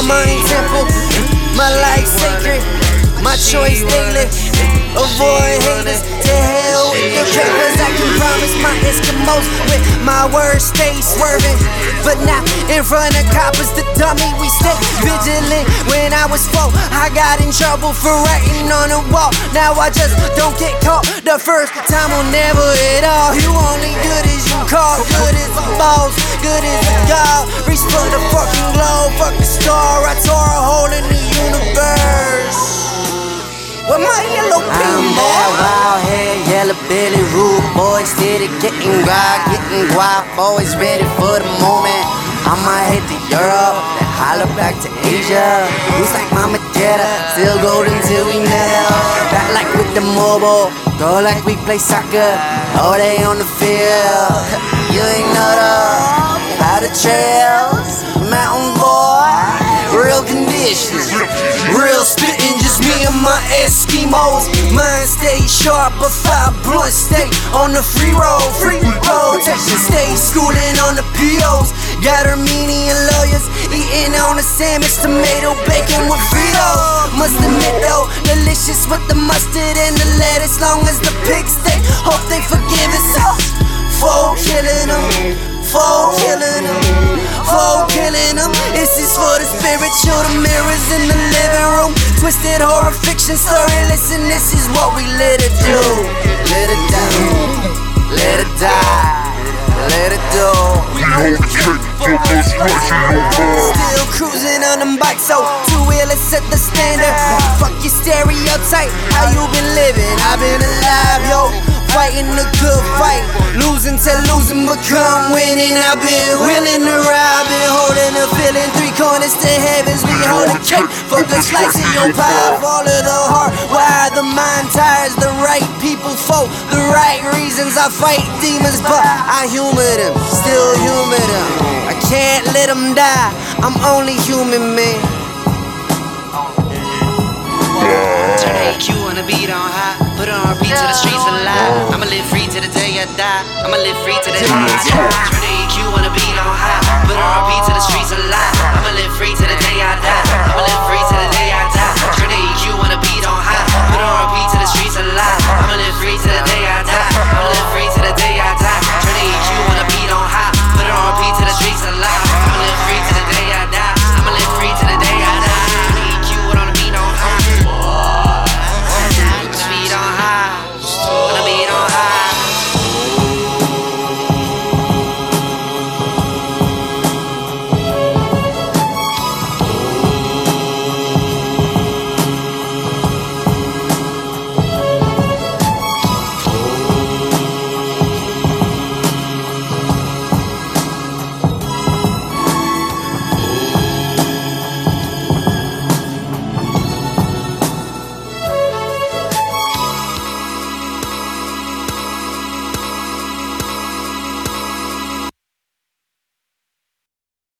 my mind temple, my life sacred, my choice daily. Avoid haters to hell with the papers. I can promise my Eskimos with my words stay swerving. But now in front of coppers, the dummy, we stay vigilant. When I was four, I got in trouble for writing on the wall. Now I just don't get caught. The first time will never at all. You only good as you call, good as a boss, good as a god. Reach for the fucking fuck the star. I tore a hole in the universe. With my yellow I'm that wild head, yellow belly, rude boy, steady getting guap, getting guap, always ready for the moment. I'ma hit the Europe, then holler back to Asia. Looks like Mama Jetta, still golden till we nail. Back like with the mobile, go like we play soccer. Oh, All day on the field, you ain't know the how the trails, Eskimos. Mine stay sharp, but five blunt stay on the free road, free rotation. Stay schooling on the POs. Got Armenian lawyers eating on the sandwich, tomato bacon with Fritos. Must admit though, delicious with the mustard and the lettuce. Long as the pigs stay, hope they forgive us. For killing them, for killing them, for killing them. This is for the spiritual, the mirrors in the living room. Twisted horror fiction story. Listen, this is what we let it do. Let it down, let it die, let it do. We hold cake for us. Still cruising on them bikes, so two wheelers set the standard. Fuck your stereotype, how you been living? I've been alive, yo. Fighting a good fight, losing to losing, become winning. I've been willing to ride, been holding a feeling. Three corners to heavens, we hold a cake. Fuck a slice of your pie, fall of the heart. Why the mind tires the right people for the right reasons. I fight demons, but I humor them, still humor them. I can't let them die. I'm only human, man. Turn the EQ on the beat on high to the streets alive. I'ma live free to the day I die. I'ma live free to the day I die. Turn the EQ on a beat on high. Put a RP to the streets alive. I'ma live free to the day I die. I'ma live free to the day I die.